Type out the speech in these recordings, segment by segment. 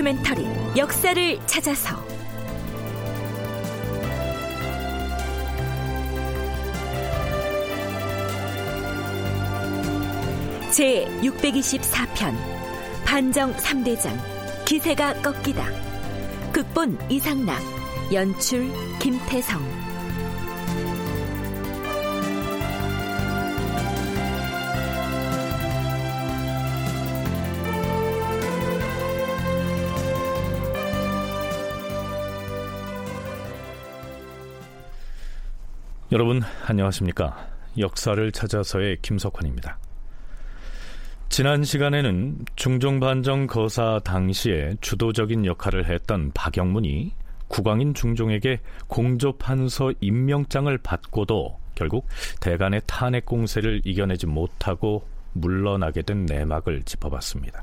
다큐멘터리 역사를 찾아서. 제 624편 반정 3대장 기세가 꺾이다. 극본 이상락 연출 김태성 여러분 안녕하십니까? 역사를 찾아서의 김석환입니다. 지난 시간에는 중종반정 거사 당시에 주도적인 역할을 했던 박영문이 국왕인 중종에게 공조판서 임명장을 받고도 결국 대간의 탄핵 공세를 이겨내지 못하고 물러나게 된 내막을 짚어봤습니다.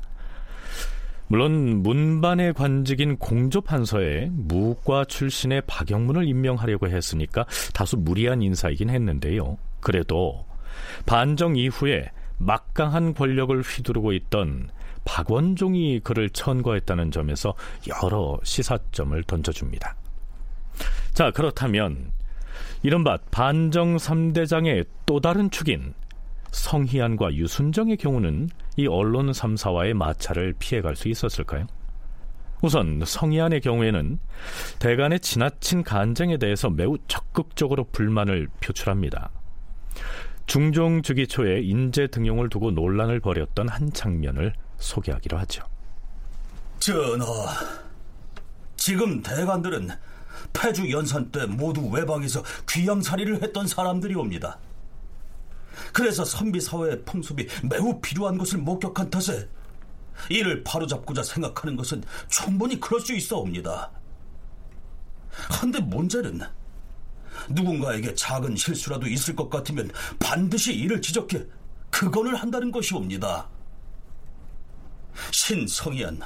물론 문반의 관직인 공조판서에 무과 출신의 박영문을 임명하려고 했으니까 다소 무리한 인사이긴 했는데요. 그래도 반정 이후에 막강한 권력을 휘두르고 있던 박원종이 그를 천거했다는 점에서 여러 시사점을 던져줍니다. 자, 그렇다면 이른바 반정 3대장의 또 다른 축인 성희안과 유순정의 경우는 이 언론 3사와의 마찰을 피해갈 수 있었을까요? 우선 성희안의 경우에는 대간의 지나친 간쟁에 대해서 매우 적극적으로 불만을 표출합니다. 중종 즉위 초에 인재 등용을 두고 논란을 벌였던 한 장면을 소개하기로 하죠. 전하, 지금 대관들은 폐주 연산 때 모두 외방에서 귀양살이를 했던 사람들이 옵니다. 그래서 선비 사회의 풍습이 매우 필요한 것을 목격한 탓에 이를 바로잡고자 생각하는 것은 충분히 그럴 수 있어옵니다. 한데 문제는 누군가에게 작은 실수라도 있을 것 같으면 반드시 이를 지적해 극언을 한다는 것이옵니다. 신성희안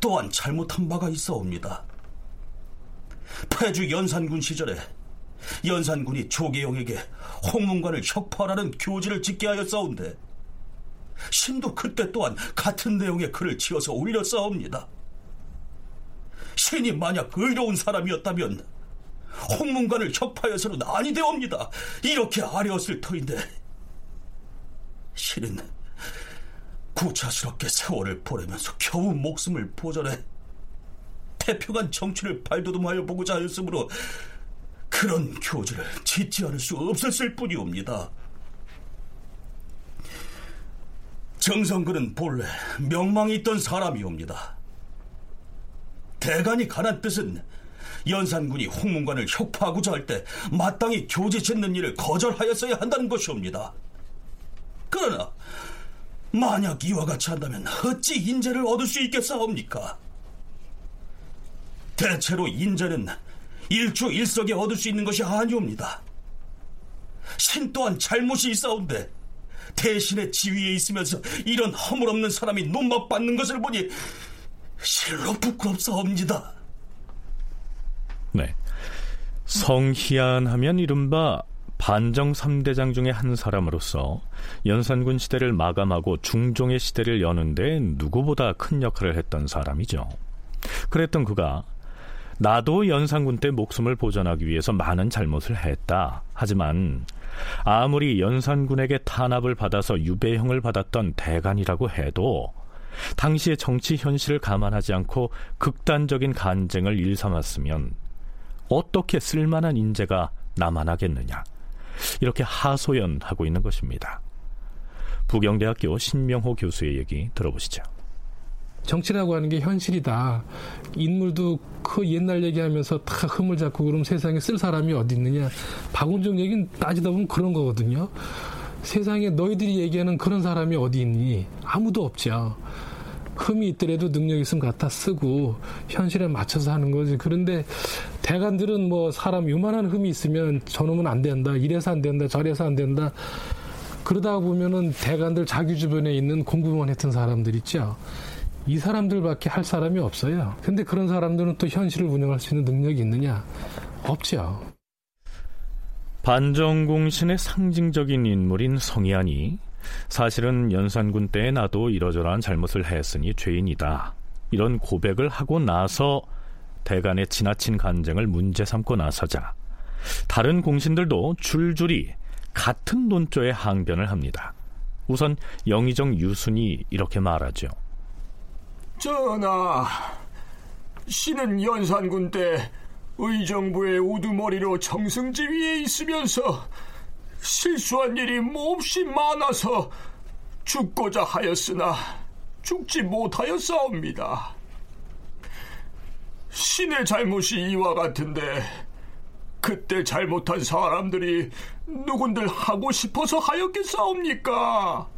또한 잘못한 바가 있어옵니다. 폐주 연산군 시절에 연산군이 조계용에게 홍문관을 혁파하라는 교지를 짓게 하였사온데 신도 그때 또한 같은 내용의 글을 지어서 올렸사옵니다. 신이 만약 의로운 사람이었다면 홍문관을 혁파해서는 아니되옵니다. 이렇게 아뢰었을 터인데 신은 구차스럽게 세월을 보내면서 겨우 목숨을 보전해 태평한 정치를 발돋움하여 보고자 하였으므로 그런 교지를 짓지 않을 수 없었을 뿐이옵니다. 정성근은 본래 명망이 있던 사람이옵니다. 대간이 가난 뜻은 연산군이 홍문관을 혁파하고자 할 때 마땅히 교지 짓는 일을 거절하였어야 한다는 것이옵니다. 그러나 만약 이와 같이 한다면 어찌 인재를 얻을 수 있겠사옵니까? 대체로 인재는 일초일석에 얻을 수 있는 것이 아니옵니다. 신 또한 잘못이 있사온데 대신의 지위에 있으면서 이런 허물없는 사람이 논맛 받는 것을 보니 실로 부끄럽사옵니다. 네. 성희안 하면 이른바 반정 3대장 중의 한 사람으로서 연산군 시대를 마감하고 중종의 시대를 여는데 누구보다 큰 역할을 했던 사람이죠. 그랬던 그가 나도 연산군 때 목숨을 보전하기 위해서 많은 잘못을 했다. 하지만 아무리 연산군에게 탄압을 받아서 유배형을 받았던 대간이라고 해도 당시의 정치 현실을 감안하지 않고 극단적인 간쟁을 일삼았으면 어떻게 쓸만한 인재가 남아나겠느냐. 이렇게 하소연하고 있는 것입니다. 부경대학교 신명호 교수의 얘기 들어보시죠. 정치라고 하는 게 현실이다. 인물도 그 옛날 얘기하면서 다 흠을 잡고 그럼 세상에 쓸 사람이 어디 있느냐. 박원종 얘기는 따지다 보면 그런 거거든요. 세상에 너희들이 얘기하는 그런 사람이 어디 있니? 아무도 없죠. 흠이 있더라도 능력 있으면 갖다 쓰고 현실에 맞춰서 하는 거지. 그런데 대관들은 뭐 사람 요만한 흠이 있으면 저놈은 안 된다. 이래서 안 된다. 저래서 안 된다. 그러다 보면은 대관들 자기 주변에 있는 공부만 했던 사람들 있죠. 이 사람들밖에 할 사람이 없어요. 근데 그런 사람들은 또 현실을 운영할 수 있는 능력이 있느냐? 없죠. 반정공신의 상징적인 인물인 성희안이 사실은 연산군 때에 나도 이러저러한 잘못을 했으니 죄인이다. 이런 고백을 하고 나서 대간의 지나친 간쟁을 문제 삼고 나서자 다른 공신들도 줄줄이 같은 논조에 항변을 합니다. 우선 영의정 유순이 이렇게 말하죠. 전하, 신은 연산군 때 의정부의 우두머리로 정승지위에 있으면서 실수한 일이 몹시 많아서 죽고자 하였으나 죽지 못하였사옵니다. 신의 잘못이 이와 같은데 그때 잘못한 사람들이 누군들 하고 싶어서 하였겠사옵니까?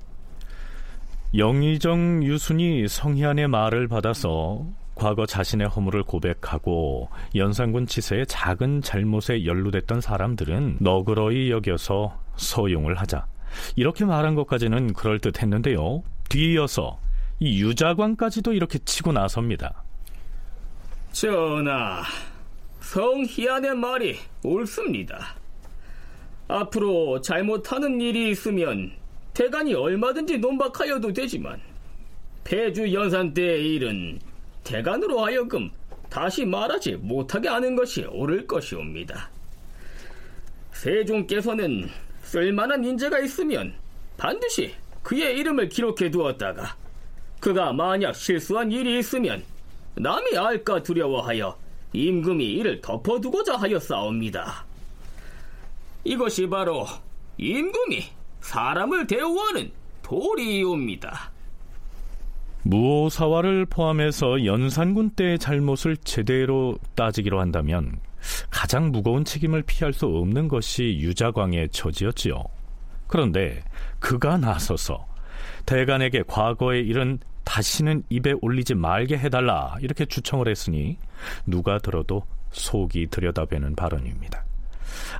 영의정 유순이 성희안의 말을 받아서 과거 자신의 허물을 고백하고 연산군 치세의 작은 잘못에 연루됐던 사람들은 너그러이 여겨서 서용을 하자. 이렇게 말한 것까지는 그럴듯했는데요. 뒤이어서 이 유자광까지도 이렇게 치고 나섭니다. 전하, 성희안의 말이 옳습니다. 앞으로 잘못하는 일이 있으면 대간이 얼마든지 논박하여도 되지만 폐주 연산 때의 일은 대간으로 하여금 다시 말하지 못하게 하는 것이 옳을 것이옵니다. 세종께서는 쓸만한 인재가 있으면 반드시 그의 이름을 기록해 두었다가 그가 만약 실수한 일이 있으면 남이 알까 두려워하여 임금이 이를 덮어두고자 하였사옵니다. 이것이 바로 임금이 사람을 대우하는 도리이옵니다. 무오사화를 포함해서 연산군 때의 잘못을 제대로 따지기로 한다면 가장 무거운 책임을 피할 수 없는 것이 유자광의 처지였지요. 그런데 그가 나서서 대간에게 과거의 일은 다시는 입에 올리지 말게 해달라 이렇게 주청을 했으니 누가 들어도 속이 들여다보는 발언입니다.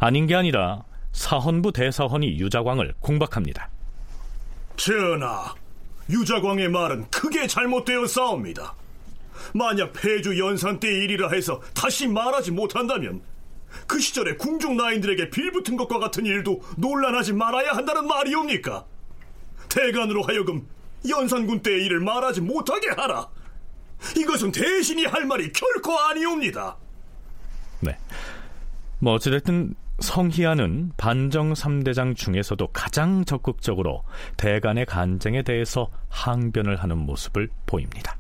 아닌 게 아니라 사헌부 대사헌이 유자광을 공박합니다. 전하, 유자광의 말은 크게 잘못되어 싸웁니다. 만약 폐주 연산 때 일이라 해서 다시 말하지 못한다면 그 시절에 궁중 나인들에게 빌붙은 것과 같은 일도 논란하지 말아야 한다는 말이옵니까? 대간으로 하여금 연산군 때의 일을 말하지 못하게 하라. 이것은 대신이 할 말이 결코 아니옵니다. 네. 뭐 어찌됐든 성희안은 반정 3대장 중에서도 가장 적극적으로 대간의 간쟁에 대해서 항변을 하는 모습을 보입니다.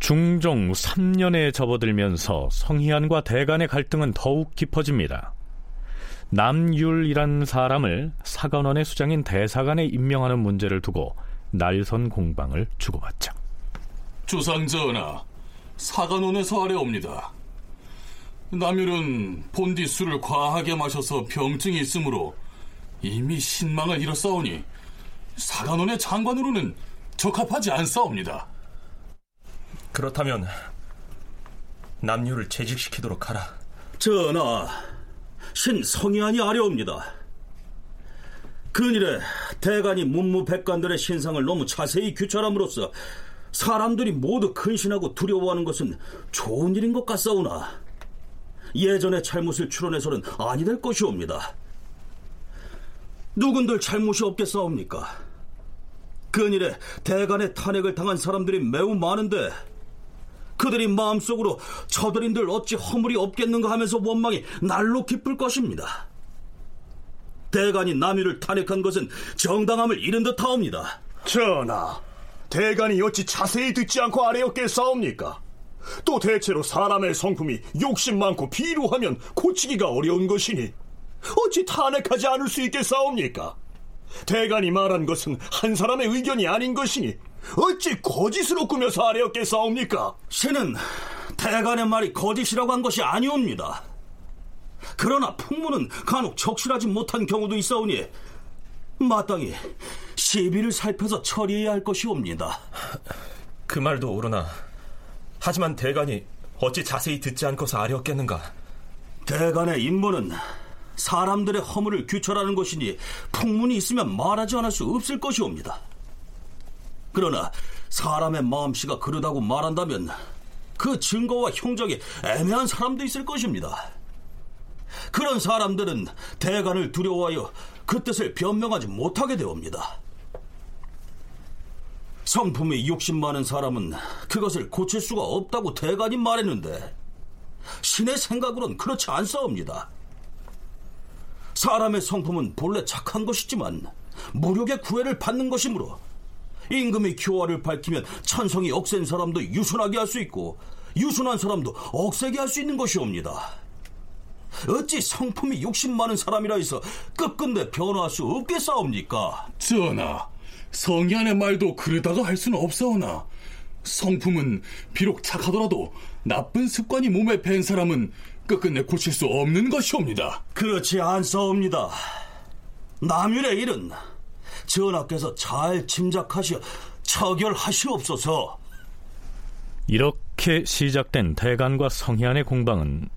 중종 3년에 접어들면서 성희안과 대간의 갈등은 더욱 깊어집니다. 남율이란 사람을 사관원의 수장인 대사관에 임명하는 문제를 두고 날선 공방을 주고받죠. 주상전하, 사관원에서 아래옵니다. 남율은 본디 술을 과하게 마셔서 병증이 있으므로 이미 신망을 잃었사오니 사관원의 장관으로는 적합하지 않사옵니다. 그렇다면 남유를 재직시키도록 하라. 전하, 신 성희안이 아려옵니다. 근일에 대간이 문무백관들의 신상을 너무 자세히 규찰함으로써 사람들이 모두 근신하고 두려워하는 것은 좋은 일인 것 같사오나 예전의 잘못을 추론해서는 아니 될 것이옵니다. 누군들 잘못이 없겠사옵니까? 근일에 대간의 탄핵을 당한 사람들이 매우 많은데 그들이 마음속으로 저들인들 어찌 허물이 없겠는가 하면서 원망이 날로 깊을 것입니다. 대간이 남유를 탄핵한 것은 정당함을 잃은 듯하옵니다. 전하, 대간이 어찌 자세히 듣지 않고 아래였겠사옵니까? 또 대체로 사람의 성품이 욕심 많고 비루하면 고치기가 어려운 것이니 어찌 탄핵하지 않을 수 있겠사옵니까? 대간이 말한 것은 한 사람의 의견이 아닌 것이니 어찌 거짓으로 꾸며서 아래였겠사옵니까? 신은 대간의 말이 거짓이라고 한 것이 아니옵니다. 그러나 풍문은 간혹 적실하지 못한 경우도 있어오니 마땅히 시비를 살펴서 처리해야 할 것이옵니다. 그 말도 옳으나 하지만 대간이 어찌 자세히 듣지 않고서 아뢰었겠는가? 대간의 임무는 사람들의 허물을 규철하는 것이니 풍문이 있으면 말하지 않을 수 없을 것이옵니다. 그러나 사람의 마음씨가 그러다고 말한다면 그 증거와 형적이 애매한 사람도 있을 것입니다. 그런 사람들은 대간을 두려워하여 그 뜻을 변명하지 못하게 되옵니다. 성품이 욕심 많은 사람은 그것을 고칠 수가 없다고 대간이 말했는데 신의 생각으론 그렇지 않사옵니다. 사람의 성품은 본래 착한 것이지만 무력의 구애를 받는 것이므로 임금이 교화를 밝히면 천성이 억센 사람도 유순하게 할 수 있고 유순한 사람도 억세게 할 수 있는 것이옵니다. 어찌 성품이 욕심 많은 사람이라 해서 끝끝내 변화할 수 없겠사옵니까? 전하, 성희안의 말도 그러다가 할 수는 없사오나 성품은 비록 착하더라도 나쁜 습관이 몸에 밴 사람은 끝끝내 고칠 수 없는 것이옵니다. 그렇지 않사옵니다. 남윤의 일은 전하께서 잘 짐작하시어 처결하시옵소서. 이렇게 시작된 대간과 성희안의 공방은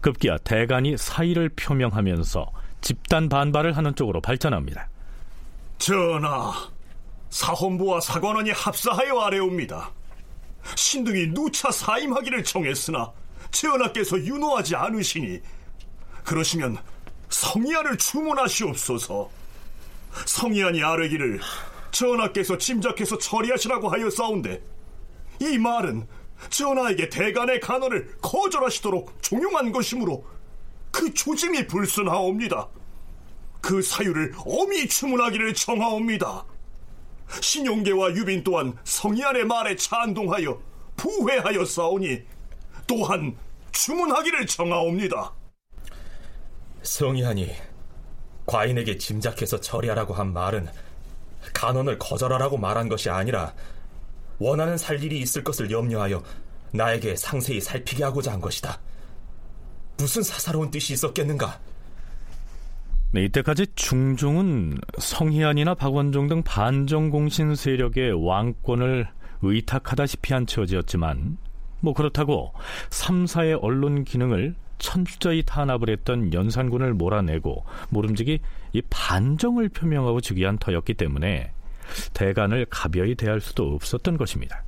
급기야 대간이 사의를 표명하면서 집단 반발을 하는 쪽으로 발전합니다. 전하, 사헌부와 사관원이 합사하여 아래옵니다. 신등이 누차 사임하기를 정했으나 전하께서 윤호하지 않으시니 그러시면 성의안을 주문하시옵소서. 성의안이 아뢰기를 전하께서 짐작해서 처리하시라고 하여 싸운데 이 말은 전하에게 대간의 간언을 거절하시도록 종용한 것이므로 그 조짐이 불순하옵니다. 그 사유를 엄히 주문하기를 정하옵니다. 신용계와 유빈 또한 성희안의 말에 찬동하여 부회하여 싸우니 또한 주문하기를 정하옵니다. 성희안이 과인에게 짐작해서 처리하라고 한 말은 간언을 거절하라고 말한 것이 아니라 원하는 살 일이 있을 것을 염려하여 나에게 상세히 살피게 하고자 한 것이다. 무슨 사사로운 뜻이 있었겠는가? 네, 이때까지 중종은 성희안이나 박원종 등 반정공신 세력의 왕권을 의탁하다시피 한 처지였지만 뭐 그렇다고 3사의 언론 기능을 천주저히 탄압을 했던 연산군을 몰아내고 모름지기 이 반정을 표명하고 즉위한 터였기 때문에 대간을 가벼이 대할 수도 없었던 것입니다.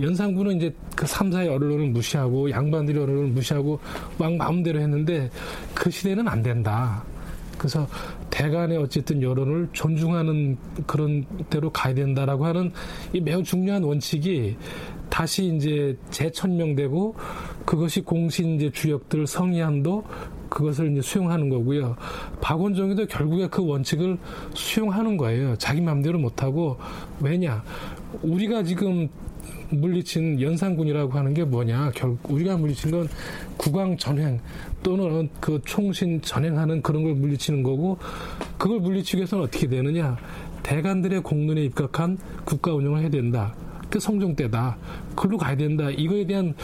연산군은 이제 그 3사의 언론을 무시하고 양반들의 언론을 무시하고 막 마음대로 했는데 그 시대는 안 된다. 그래서 대간의 어쨌든 여론을 존중하는 그런 대로 가야 된다라고 하는 이 매우 중요한 원칙이 다시 이제 재천명되고 그것이 공신 이제 주역들 성의안도 그것을 이제 수용하는 거고요. 박원종이도 결국에 그 원칙을 수용하는 거예요. 자기 마음대로 못하고 왜냐 우리가 지금 물리친 연산군이라고 하는 게 뭐냐? 결국 우리가 물리친 건 국왕 전횡 또는 그 총신 전횡하는 그런 걸 물리치는 거고 그걸 물리치기 위해서는 어떻게 되느냐? 대관들의 공론에 입각한 국가 운영을 해야 된다. 그 성종 때다. 그걸로 가야 된다. 이거에 대한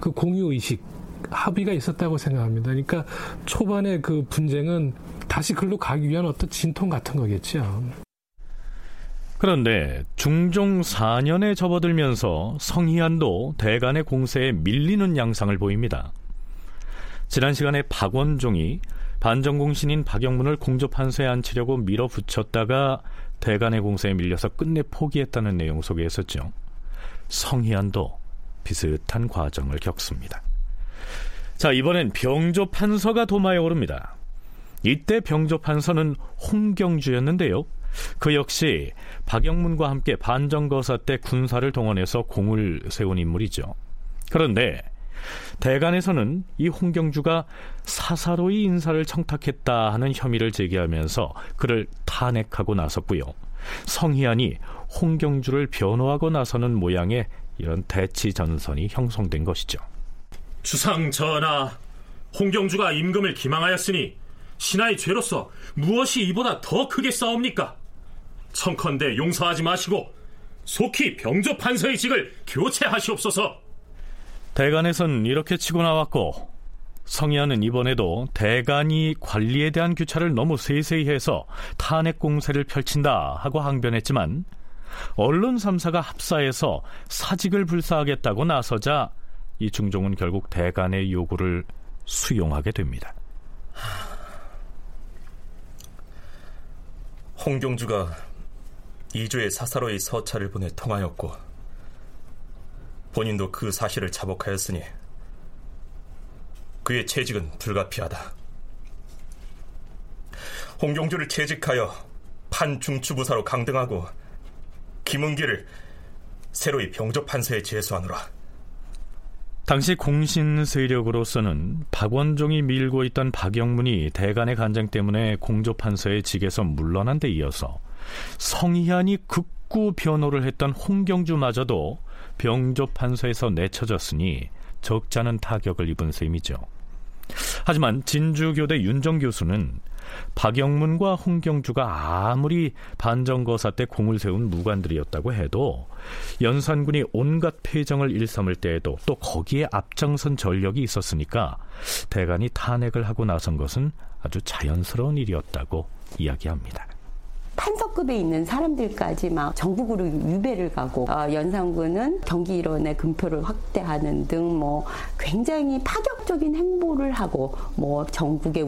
그 공유 의식 합의가 있었다고 생각합니다. 그러니까 초반에 그 분쟁은 다시 글로 가기 위한 어떤 진통 같은 거겠죠. 그런데 중종 4년에 접어들면서 성희안도 대간의 공세에 밀리는 양상을 보입니다. 지난 시간에 박원종이 반정공신인 박영문을 공조판서에 앉히려고 밀어붙였다가 대간의 공세에 밀려서 끝내 포기했다는 내용 있었죠. 성희안도 비슷한 과정을 겪습니다. 자, 이번엔 병조 판서가 도마에 오릅니다. 이때 병조 판서는 홍경주였는데요. 그 역시 박영문과 함께 반정거사 때 군사를 동원해서 공을 세운 인물이죠. 그런데 대간에서는 이 홍경주가 사사로이 인사를 청탁했다 하는 혐의를 제기하면서 그를 탄핵하고 나섰고요. 성희안이 홍경주를 변호하고 나서는 모양의 이런 대치 전선이 형성된 것이죠. 주상 전하, 홍경주가 임금을 기망하였으니 신하의 죄로서 무엇이 이보다 더 크게 싸웁니까? 청컨대 용서하지 마시고 속히 병조 판서의 직을 교체하시옵소서. 대간에선 이렇게 치고 나왔고 성희아는 이번에도 대간이 관리에 대한 규차를 너무 세세히 해서 탄핵 공세를 펼친다 하고 항변했지만 언론 3사가 합사해서 사직을 불사하겠다고 나서자 이 중종은 결국 대간의 요구를 수용하게 됩니다. 홍경주가 이주에 사사로이 서찰을 보내 통하였고 본인도 그 사실을 자복하였으니 그의 채직은 불가피하다. 홍경주를 채직하여 판 중추부사로 강등하고 김은기를 새로이 병조판서에 제수하노라. 당시 공신 세력으로서는 박원종이 밀고 있던 박영문이 대간의 간장 때문에 공조판서의 직에서 물러난 데 이어서 성희안이 극구 변호를 했던 홍경주마저도 병조 판서에서 내쳐졌으니 적잖은 타격을 입은 셈이죠. 하지만 진주교대 윤정 교수는 박영문과 홍경주가 아무리 반정거사 때 공을 세운 무관들이었다고 해도 연산군이 온갖 폐정을 일삼을 때에도 또 거기에 앞장선 전력이 있었으니까 대간이 탄핵을 하고 나선 것은 아주 자연스러운 일이었다고 이야기합니다. 판서급에 있는 사람들까지 막 전국으로 유배를 가고 어, 연산군은 경기 일원의 금표를 확대하는 등 뭐 굉장히 파격적인 행보를 하고 뭐 전국에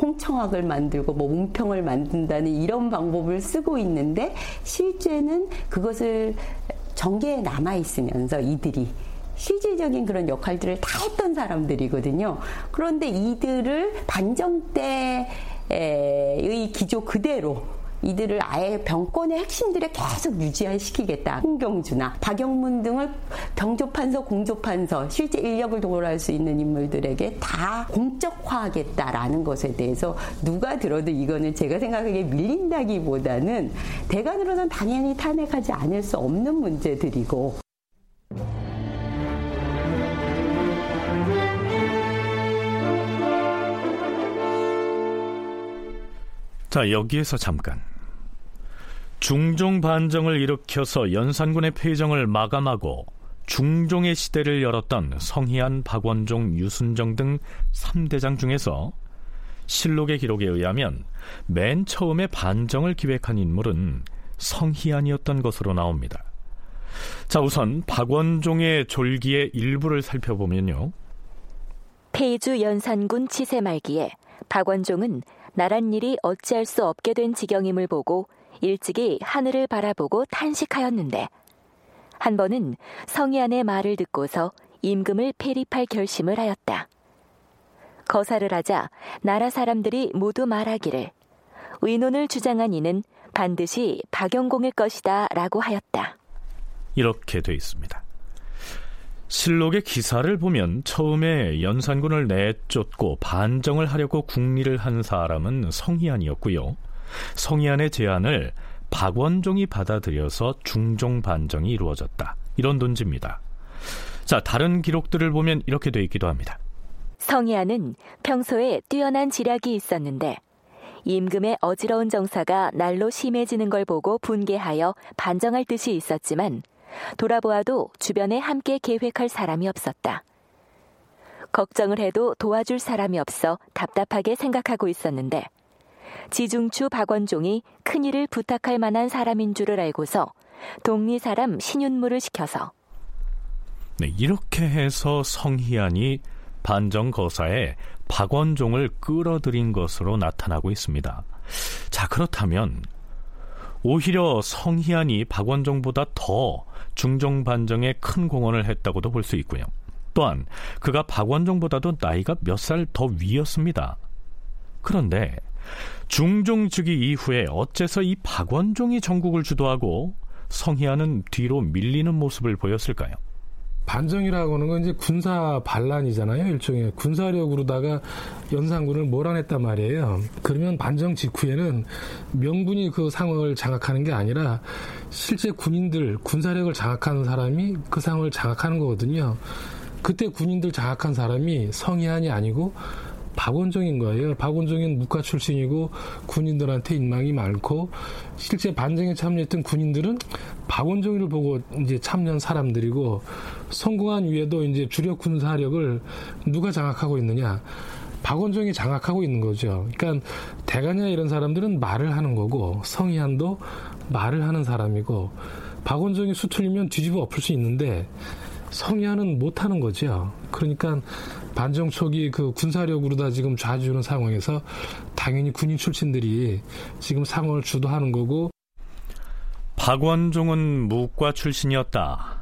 홍청학을 만들고 뭐 문평을 만든다는 이런 방법을 쓰고 있는데 실제는 그것을 정계에 남아 있으면서 이들이 실질적인 그런 역할들을 다 했던 사람들이거든요. 그런데 이들을 반정 때의 기조 그대로 이들을 아예 병권의 핵심들에 계속 유지시키겠다. 홍경주나 박영문 등을 병조판서, 공조판서, 실제 인력을 동원할 수 있는 인물들에게 다 공적화하겠다라는 것에 대해서 누가 들어도 이거는 제가 생각하기에 밀린다기보다는 대관으로는 당연히 탄핵하지 않을 수 없는 문제들이고 자, 여기에서 잠깐. 중종 반정을 일으켜서 연산군의 폐정을 마감하고 중종의 시대를 열었던 성희안, 박원종, 유순정 등 3대장 중에서 실록의 기록에 의하면 맨 처음에 반정을 기획한 인물은 성희안이었던 것으로 나옵니다. 자, 우선 박원종의 졸기의 일부를 살펴보면요. 폐주 연산군 치세 말기에 박원종은 나란 일이 어찌할 수 없게 된 지경임을 보고 일찍이 하늘을 바라보고 탄식하였는데 한 번은 성희안의 말을 듣고서 임금을 폐립할 결심을 하였다. 거사를 하자 나라 사람들이 모두 말하기를 의논을 주장한 이는 반드시 박영공일 것이다 라고 하였다. 이렇게 돼 있습니다. 실록의 기사를 보면 처음에 연산군을 내쫓고 반정을 하려고 국리를 한 사람은 성희안이었고요. 성희안의 제안을 박원종이 받아들여서 중종 반정이 이루어졌다. 이런 논지입니다. 자, 다른 기록들을 보면 이렇게 돼 있기도 합니다. 성희안은 평소에 뛰어난 지략이 있었는데 임금의 어지러운 정사가 날로 심해지는 걸 보고 분개하여 반정할 뜻이 있었지만 돌아보아도 주변에 함께 계획할 사람이 없었다. 걱정을 해도 도와줄 사람이 없어 답답하게 생각하고 있었는데 지중추 박원종이 큰일을 부탁할 만한 사람인 줄을 알고서 동리 사람 신윤무를 시켜서 네, 이렇게 해서 성희안이 반정거사에 박원종을 끌어들인 것으로 나타나고 있습니다. 자, 그렇다면 오히려 성희안이 박원종보다 더 중종 반정에 큰 공헌을 했다고도 볼 수 있고요. 또한 그가 박원종보다도 나이가 몇 살 더 위였습니다. 그런데 중종 즉위 이후에 어째서 이 박원종이 전국을 주도하고 성희안은 뒤로 밀리는 모습을 보였을까요? 반정이라고 하는 건 이제 군사 반란이잖아요. 일종의 군사력으로다가 연산군을 몰아냈단 말이에요. 그러면 반정 직후에는 명분이 그 상황을 장악하는 게 아니라 실제 군인들, 군사력을 장악하는 사람이 그 상황을 장악하는 거거든요. 그때 군인들 장악한 사람이 성희안이 아니고 박원종인 거예요. 박원종은 무과 출신이고 군인들한테 인망이 많고 실제 반정에 참여했던 군인들은 박원종이를 보고 이제 참여한 사람들이고 성공한 위에도 이제 주력 군사력을 누가 장악하고 있느냐? 박원종이 장악하고 있는 거죠. 그러니까 대간이나 이런 사람들은 말을 하는 거고 성희안도 말을 하는 사람이고 박원종이 수틀리면 뒤집어 엎을 수 있는데 성희안은 못 하는 거죠. 그러니까 반정 초기 그 군사력으로 다 지금 좌지우는 상황에서 당연히 군인 출신들이 지금 상황을 주도하는 거고 박원종은 무과 출신이었다.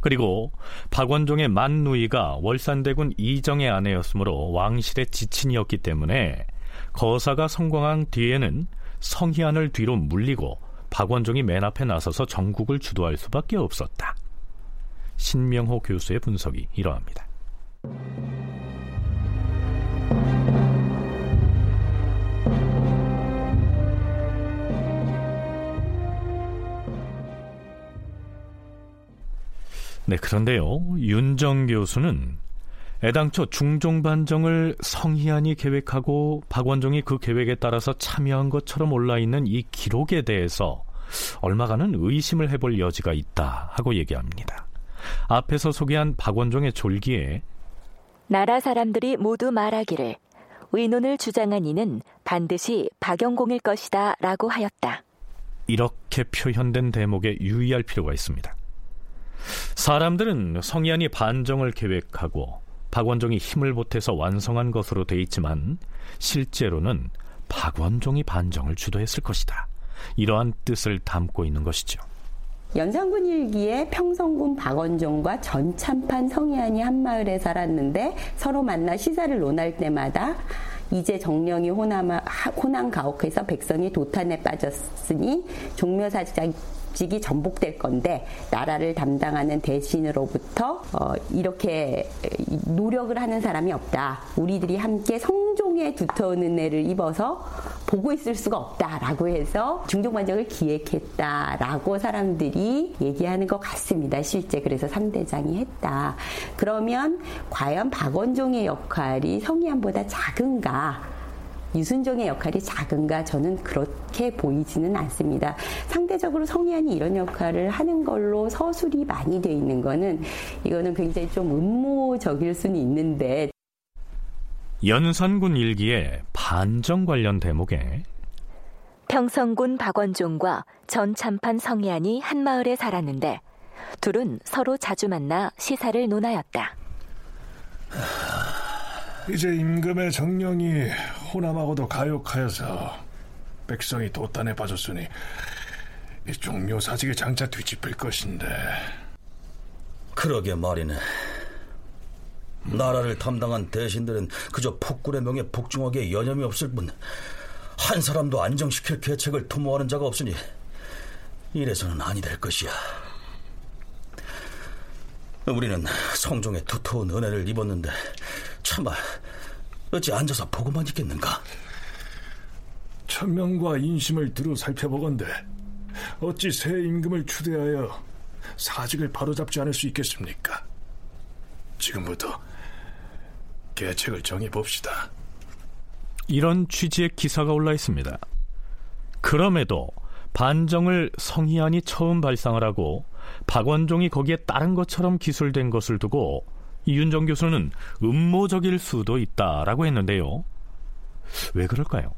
그리고 박원종의 만누이가 월산대군 이정의 아내였으므로 왕실의 지친이었기 때문에 거사가 성공한 뒤에는 성희안을 뒤로 물리고 박원종이 맨 앞에 나서서 정국을 주도할 수밖에 없었다. 신명호 교수의 분석이 이러합니다. 네, 그런데요. 윤정 교수는 애당초 중종 반정을 성희안이 계획하고 박원종이 그 계획에 따라서 참여한 것처럼 올라 있는 이 기록에 대해서 얼마간은 의심을 해볼 여지가 있다 하고 얘기합니다. 앞에서 소개한 박원종의 졸기에 나라 사람들이 모두 말하기를 의논을 주장한 이는 반드시 박영공일 것이다 라고 하였다. 이렇게 표현된 대목에 유의할 필요가 있습니다. 사람들은 성희안이 반정을 계획하고 박원종이 힘을 보태서 완성한 것으로 돼 있지만 실제로는 박원종이 반정을 주도했을 것이다. 이러한 뜻을 담고 있는 것이죠. 연산군 일기에 평성군 박원종과 전참판 성희안이 한 마을에 살았는데 서로 만나 시사를 논할 때마다 이제 정령이 호남, 호남 가옥해서 백성이 도탄에 빠졌으니 종묘사작 직이 전복될 건데 나라를 담당하는 대신으로부터 어, 이렇게 노력을 하는 사람이 없다. 우리들이 함께 성종의 두터운 은혜를 입어서 보고 있을 수가 없다라고 해서 중종반정을 기획했다라고 사람들이 얘기하는 것 같습니다. 실제 그래서 상대장이 했다. 그러면 과연 박원종의 역할이 성희안보다 작은가? 유순종의 역할이 작은가 저는 그렇게 보이지는 않습니다. 상대적으로 성희안이 이런 역할을 하는 걸로 서술이 많이 돼 있는 거는 이거는 굉장히 좀 음모적일 수는 있는데 연산군 일기의 반정 관련 대목에 평성군 박원종과 전 참판 성희안이 한 마을에 살았는데 둘은 서로 자주 만나 시사를 논하였다. 이제 임금의 정령이 호남하고도 가욕하여서 백성이 도탄에 빠졌으니 이 종묘 사직의 장차 뒤집힐 것인데. 그러게 말이네. 나라를 담당한 대신들은 그저 폭군의 명에 복종하기에 여념이 없을 뿐 한 사람도 안정시킬 계책을 도모하는 자가 없으니 이래서는 아니 될 것이야. 우리는 성종의 두터운 은혜를 입었는데 차마 어찌 앉아서 보고만 있겠는가? 천명과 인심을 두루 살펴보건대 어찌 새 임금을 추대하여 사직을 바로잡지 않을 수 있겠습니까? 지금부터 계책을 정해봅시다. 이런 취지의 기사가 올라 있습니다. 그럼에도 반정을 성희안이 처음 발상을 하고 박원종이 거기에 따른 것처럼 기술된 것을 두고 이윤정 교수는 음모적일 수도 있다라고 했는데요. 왜 그럴까요?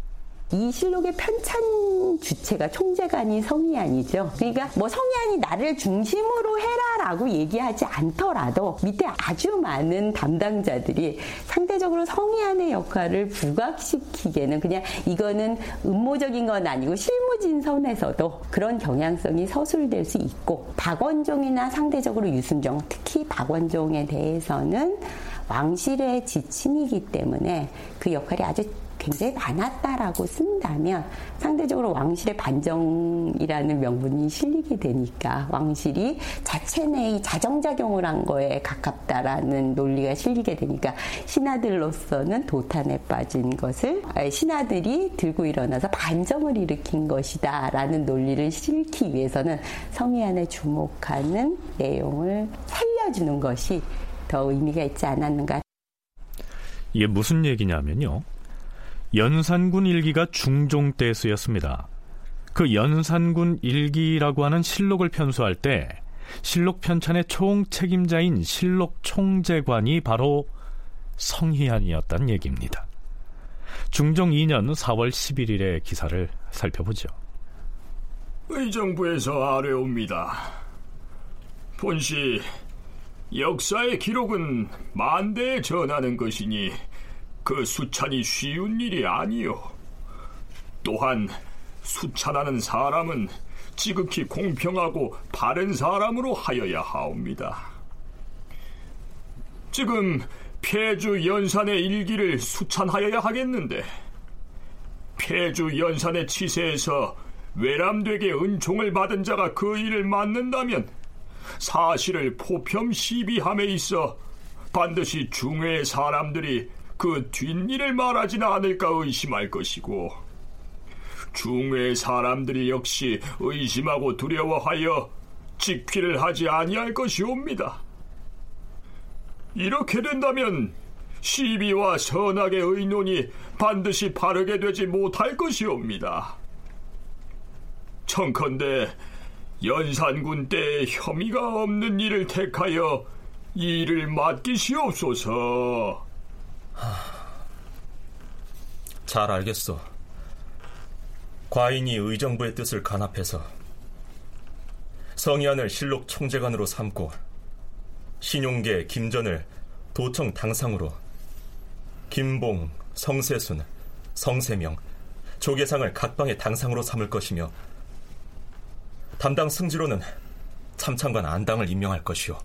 이 실록의 편찬 주체가 총재관이 성희안이죠. 그러니까 뭐 성희안이 나를 중심으로 해라라고 얘기하지 않더라도 밑에 아주 많은 담당자들이 상대적으로 성희안의 역할을 부각시키기에는 그냥 이거는 음모적인 건 아니고 실무진 선에서도 그런 경향성이 서술될 수 있고 박원종이나 상대적으로 유순종 특히 박원종에 대해서는 왕실의 지친이기 때문에 그 역할이 아주 굉장히 많았다라고 쓴다면 상대적으로 왕실의 반정이라는 명분이 실리게 되니까 왕실이 자체 내의 자정작용을 한 거에 가깝다라는 논리가 실리게 되니까 신하들로서는 도탄에 빠진 것을 신하들이 들고 일어나서 반정을 일으킨 것이다라는 논리를 실기 위해서는 성희안에 주목하는 내용을 살려주는 것이 더 의미가 있지 않았는가. 이게 무슨 얘기냐면요. 연산군 일기가 중종 때 쓰였습니다. 그 연산군 일기라고 하는 실록을 편수할 때 실록 편찬의 총 책임자인 실록 총재관이 바로 성희안이었단 얘기입니다. 중종 2년 4월 11일의 기사를 살펴보죠. 의정부에서 아뢰옵니다. 본시 역사의 기록은 만대에 전하는 것이니 그 수찬이 쉬운 일이 아니요. 또한 수찬하는 사람은 지극히 공평하고 바른 사람으로 하여야 하옵니다. 지금 폐주 연산의 일기를 수찬하여야 하겠는데 폐주 연산의 치세에서 외람되게 은총을 받은 자가 그 일을 맡는다면 사실을 포평 시비함에 있어 반드시 중외의 사람들이 그 뒷일을 말하지는 않을까 의심할 것이고 중외의 사람들이 역시 의심하고 두려워하여 직피를 하지 아니할 것이옵니다. 이렇게 된다면 시비와 선악의 의논이 반드시 바르게 되지 못할 것이옵니다. 청컨대 연산군 때 혐의가 없는 일을 택하여 일을 맡기시옵소서. 잘 알겠소. 과인이 의정부의 뜻을 간합해서 성희안을 실록 총재관으로 삼고 신용계 김전을 도청 당상으로 김봉, 성세순, 성세명, 조계상을 각방의 당상으로 삼을 것이며 담당 승지로는 참창관 안당을 임명할 것이오.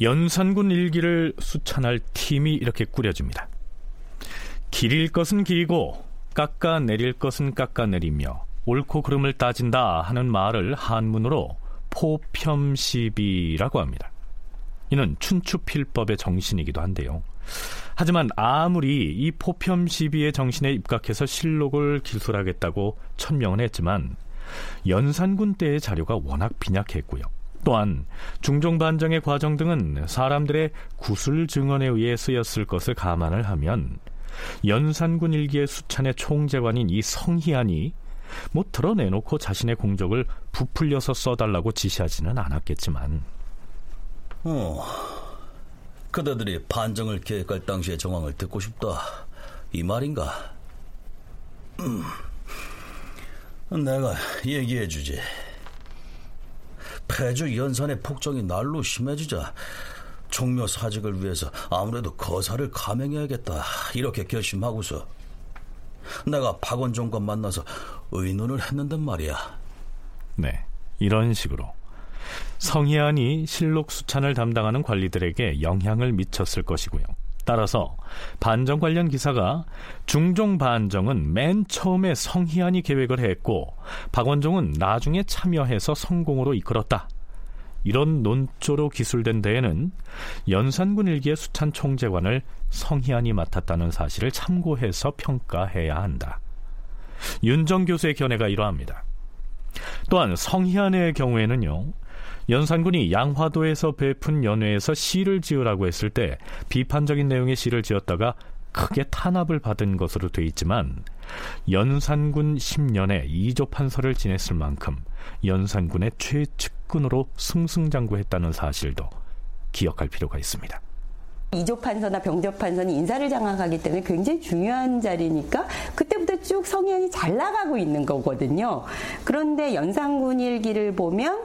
연산군 일기를 수찬할 팀이 이렇게 꾸려집니다. 길일 것은 길이고 깎아내릴 것은 깎아내리며 옳고 그름을 따진다 하는 말을 한문으로 포평시비라고 합니다. 이는 춘추필법의 정신이기도 한데요. 하지만 아무리 이 포평시비의 정신에 입각해서 실록을 기술하겠다고 천명은 했지만 연산군 때의 자료가 워낙 빈약했고요. 또한 중종 반정의 과정 등은 사람들의 구술 증언에 의해 쓰였을 것을 감안을 하면 연산군 일기의 수찬의 총재관인 이 성희안이 뭐 드러내놓고 자신의 공적을 부풀려서 써달라고 지시하지는 않았겠지만. 어, 그대들이 반정을 계획할 당시의 정황을 듣고 싶다. 이 말인가? 음, 내가 얘기해주지 폐주 연산의 폭정이 날로 심해지자 종묘 사직을 위해서 아무래도 거사를 감행해야겠다 이렇게 결심하고서 내가 박원종과 만나서 의논을 했는데 말이야. 네, 이런 식으로 성희안이 실록 수찬을 담당하는 관리들에게 영향을 미쳤을 것이고요. 따라서 반정 관련 기사가 중종 반정은 맨 처음에 성희안이 계획을 했고 박원종은 나중에 참여해서 성공으로 이끌었다. 이런 논조로 기술된 데에는 연산군 일기의 수찬 총재관을 성희안이 맡았다는 사실을 참고해서 평가해야 한다. 윤정 교수의 견해가 이러합니다. 또한 성희안의 경우에는요. 연산군이 양화도에서 베푼 연회에서 시를 지으라고 했을 때 비판적인 내용의 시를 지었다가 크게 탄압을 받은 것으로 돼 있지만 연산군 10년에 이조 판서를 지냈을 만큼 연산군의 최측근으로 승승장구했다는 사실도 기억할 필요가 있습니다. 이조판서나 병조판서는 인사를 장악하기 때문에 굉장히 중요한 자리니까 그때부터 쭉 성향이 잘 나가고 있는 거거든요. 그런데 연산군 일기를 보면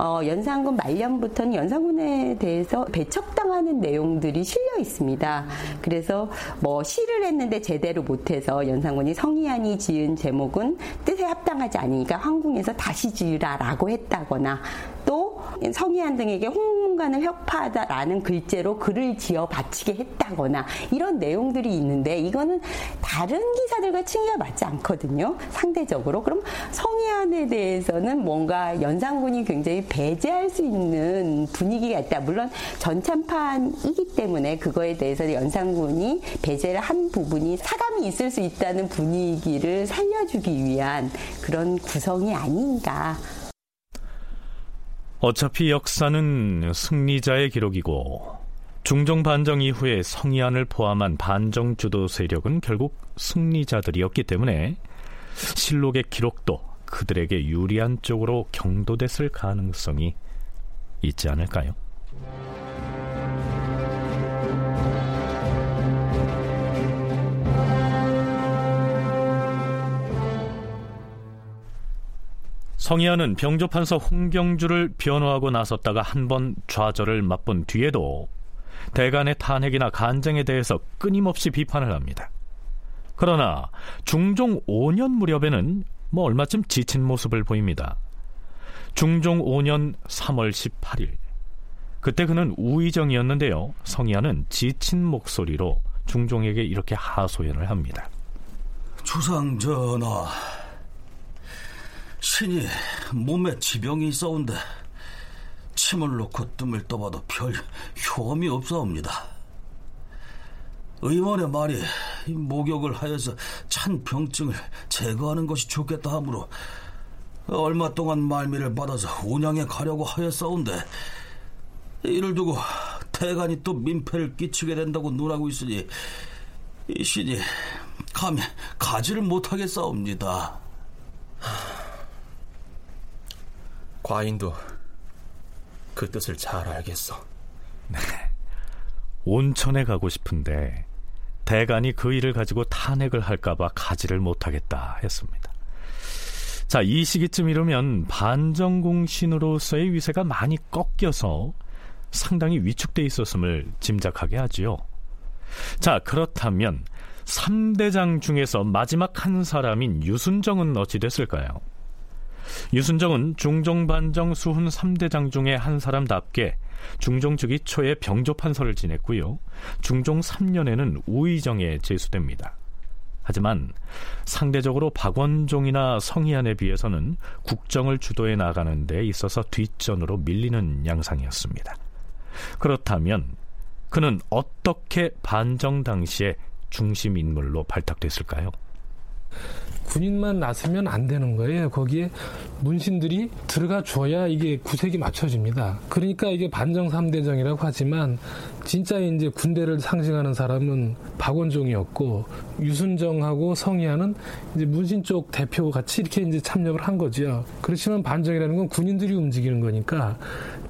어, 연산군 말년부터는 연산군에 대해서 배척당하는 내용들이 실려 있습니다. 그래서 뭐 시를 했는데 제대로 못해서 연산군이 성희안이 지은 제목은 뜻에 합당하지 않으니까 황궁에서 다시 지으라라고 했다거나 또 성희안 등에게 홍문관을 혁파하다라는 글재로 글을 지어 바치게 했다거나 이런 내용들이 있는데 이거는 다른 기사들과 칭의가 맞지 않거든요. 상대적으로. 그럼 성 희안에 대해서는 뭔가 연산군이 굉장히 배제할 수 있는 분위기가 있다. 물론 전참판이기 때문에 그거에 대해서 연산군이 배제를 한 부분이 사감이 있을 수 있다는 분위기를 살려주기 위한 그런 구성이 아닌가. 어차피 역사는 승리자의 기록이고 중종 반정 이후에 성의안을 포함한 반정 주도 세력은 결국 승리자들이었기 때문에 실록의 기록도 그들에게 유리한 쪽으로 경도됐을 가능성이 있지 않을까요? 성희아는 병조판서 홍경주를 변호하고 나섰다가 한 번 좌절을 맛본 뒤에도 대간의 탄핵이나 간쟁에 대해서 끊임없이 비판을 합니다. 그러나 중종 5년 무렵에는 뭐 얼마쯤 지친 모습을 보입니다. 중종 5년 3월 18일 그때 그는 우의정이었는데요. 성희아는 지친 목소리로 중종에게 이렇게 하소연을 합니다. 주상 전하, 신이 몸에 지병이 있어온데 침을 놓고 뜸을 떠봐도 별 효험이 없사옵니다. 의원의 말이 목욕을 하여서 찬 병증을 제거하는 것이 좋겠다 하므로 얼마 동안 말미를 받아서 운양에 가려고 하였사온데 이를 두고 대간이 또 민폐를 끼치게 된다고 논하고 있으니 이 신이 감히 가지를 못하겠사옵니다. 과인도 그 뜻을 잘 알겠어. 네. 온천에 가고 싶은데 대간이 그 일을 가지고 탄핵을 할까봐 가지를 못하겠다 했습니다. 자, 이 시기쯤 이르면 반정공신으로서의 위세가 많이 꺾여서 상당히 위축돼 있었음을 짐작하게 하지요. 자, 그렇다면 3대장 중에서 마지막 한 사람인 유순정은 어찌 됐을까요? 유순정은 중종반정 수훈 3대장 중에 한 사람답게 중종 즉위 초에 병조 판서를 지냈고요. 중종 3년에는 우의정에 제수됩니다. 하지만 상대적으로 박원종이나 성희안에 비해서는 국정을 주도해 나가는 데 있어서 뒷전으로 밀리는 양상이었습니다. 그렇다면 그는 어떻게 반정 당시에 중심 인물로 발탁됐을까요? 군인만 나서면 안 되는 거예요. 거기에 문신들이 들어가 줘야 이게 구색이 맞춰집니다. 그러니까 이게 반정 3대정이라고 하지만 진짜 이제 군대를 상징하는 사람은 박원종이었고 유순정하고 성희아는 이제 문신 쪽 대표 같이 이렇게 이제 참여를 한 거죠. 그렇지만 반정이라는 건 군인들이 움직이는 거니까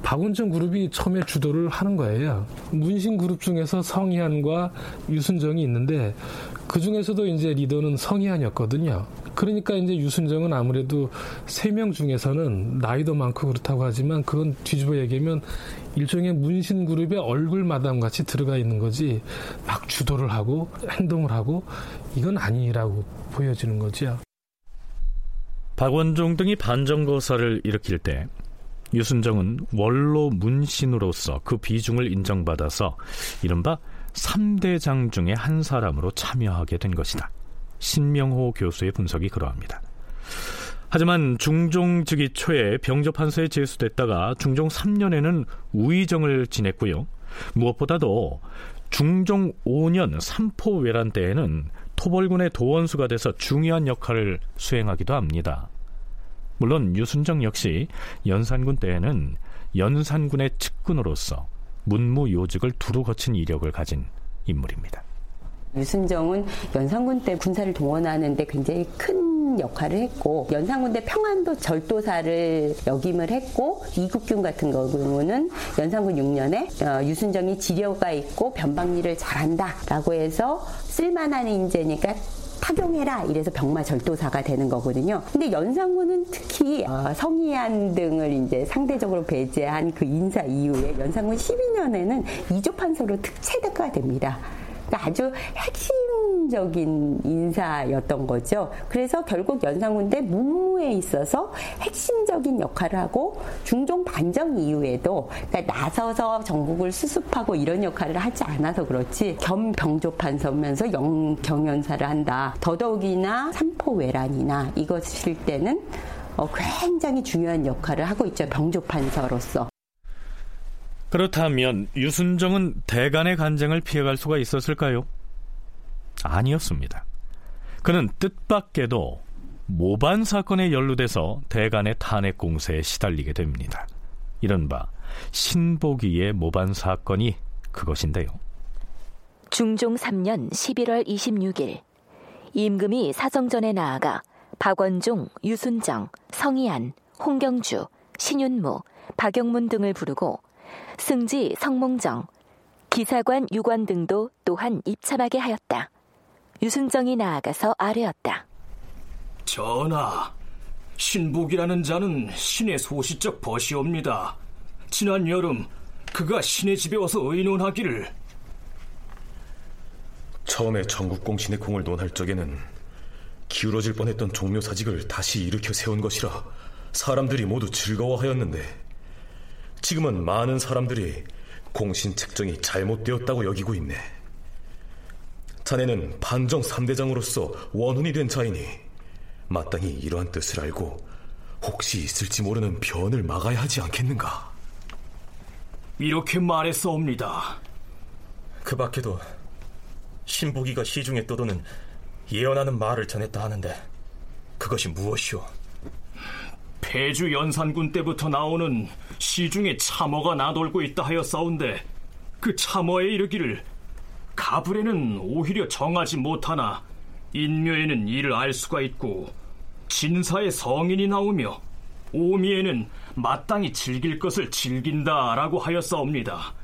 박원종 그룹이 처음에 주도를 하는 거예요. 문신 그룹 중에서 성희안과 유순정이 있는데 그 중에서도 이제 리더는 성희안이었거든요. 그러니까 이제 유순정은 아무래도 세 명 중에서는 나이도 많고 그렇다고 하지만 그건 뒤집어 얘기하면 일종의 문신 그룹의 얼굴 마담 같이 들어가 있는 거지 막 주도를 하고 행동을 하고 이건 아니라고 보여지는 거죠. 박원종 등이 반정거사를 일으킬 때 유순정은 원로 문신으로서 그 비중을 인정받아서 이른바 3대장 중의 한 사람으로 참여하게 된 것이다. 신명호 교수의 분석이 그러합니다. 하지만 중종 즉위 초에 병조판서에 제수됐다가 중종 3년에는 우의정을 지냈고요. 무엇보다도 중종 5년 삼포 외란 때에는 토벌군의 도원수가 돼서 중요한 역할을 수행하기도 합니다. 물론 유순정 역시 연산군 때에는 연산군의 측근으로서 문무요직을 두루 거친 이력을 가진 인물입니다. 유순정은 연산군 때 군사를 동원하는데 굉장히 큰 역할을 했고 연산군 때 평안도 절도사를 역임을 했고 이국균 같은 경우는 연산군 6년에 어, 유순정이 지려가 있고 변방일을 잘한다라고 해서 쓸만한 인재니까 타경해라 이래서 병마 절도사가 되는 거거든요. 근데 연산군은 특히 어, 성희안 등을 이제 상대적으로 배제한 그 인사 이후에 연산군 12년에는 이조 판서로 특채가 됩니다. 그러니까 아주 핵심적인 인사였던 거죠. 그래서 결국 연산군대 문무에 있어서 핵심적인 역할을 하고 중종 반정 이후에도 그러니까 나서서 전국을 수습하고 이런 역할을 하지 않아서 그렇지 겸 병조판서면서 영 경연사를 한다. 더더욱이나 삼포 외란이나 이것일 때는 어, 굉장히 중요한 역할을 하고 있죠. 병조판서로서. 그렇다면 유순정은 대간의 간쟁을 피해갈 수가 있었을까요? 아니었습니다. 그는 뜻밖에도 모반 사건에 연루돼서 대간의 탄핵 공세에 시달리게 됩니다. 이른바 신보기의 모반 사건이 그것인데요. 중종 3년 11월 26일 임금이 사정전에 나아가 박원종, 유순정, 성희안, 홍경주, 신윤무, 박영문 등을 부르고 승지, 성몽정, 기사관, 유관 등도 또한 입참하게 하였다. 유순정이 나아가서 아뢰었다. 전하, 신복이라는 자는 신의 소시적 벗이옵니다. 지난 여름 그가 신의 집에 와서 의논하기를 처음에 전국공신의 공을 논할 적에는 기울어질 뻔했던 종묘사직을 다시 일으켜 세운 것이라 사람들이 모두 즐거워하였는데 지금은 많은 사람들이 공신 책정이 잘못되었다고 여기고 있네. 자네는 반정 3대장으로서 원혼이 된 자이니 마땅히 이러한 뜻을 알고 혹시 있을지 모르는 변을 막아야 하지 않겠는가? 이렇게 말했사옵니다. 그 밖에도 신보기가 시중에 떠도는 예언하는 말을 전했다 하는데 그것이 무엇이오? 폐주 연산군 때부터 나오는 시중에 참어가 나돌고 있다 하였사온데 그 참어에 이르기를 가불에는 오히려 정하지 못하나 인묘에는 이를 알 수가 있고 진사의 성인이 나오며 오미에는 마땅히 즐길 것을 즐긴다라고 하였사옵니다.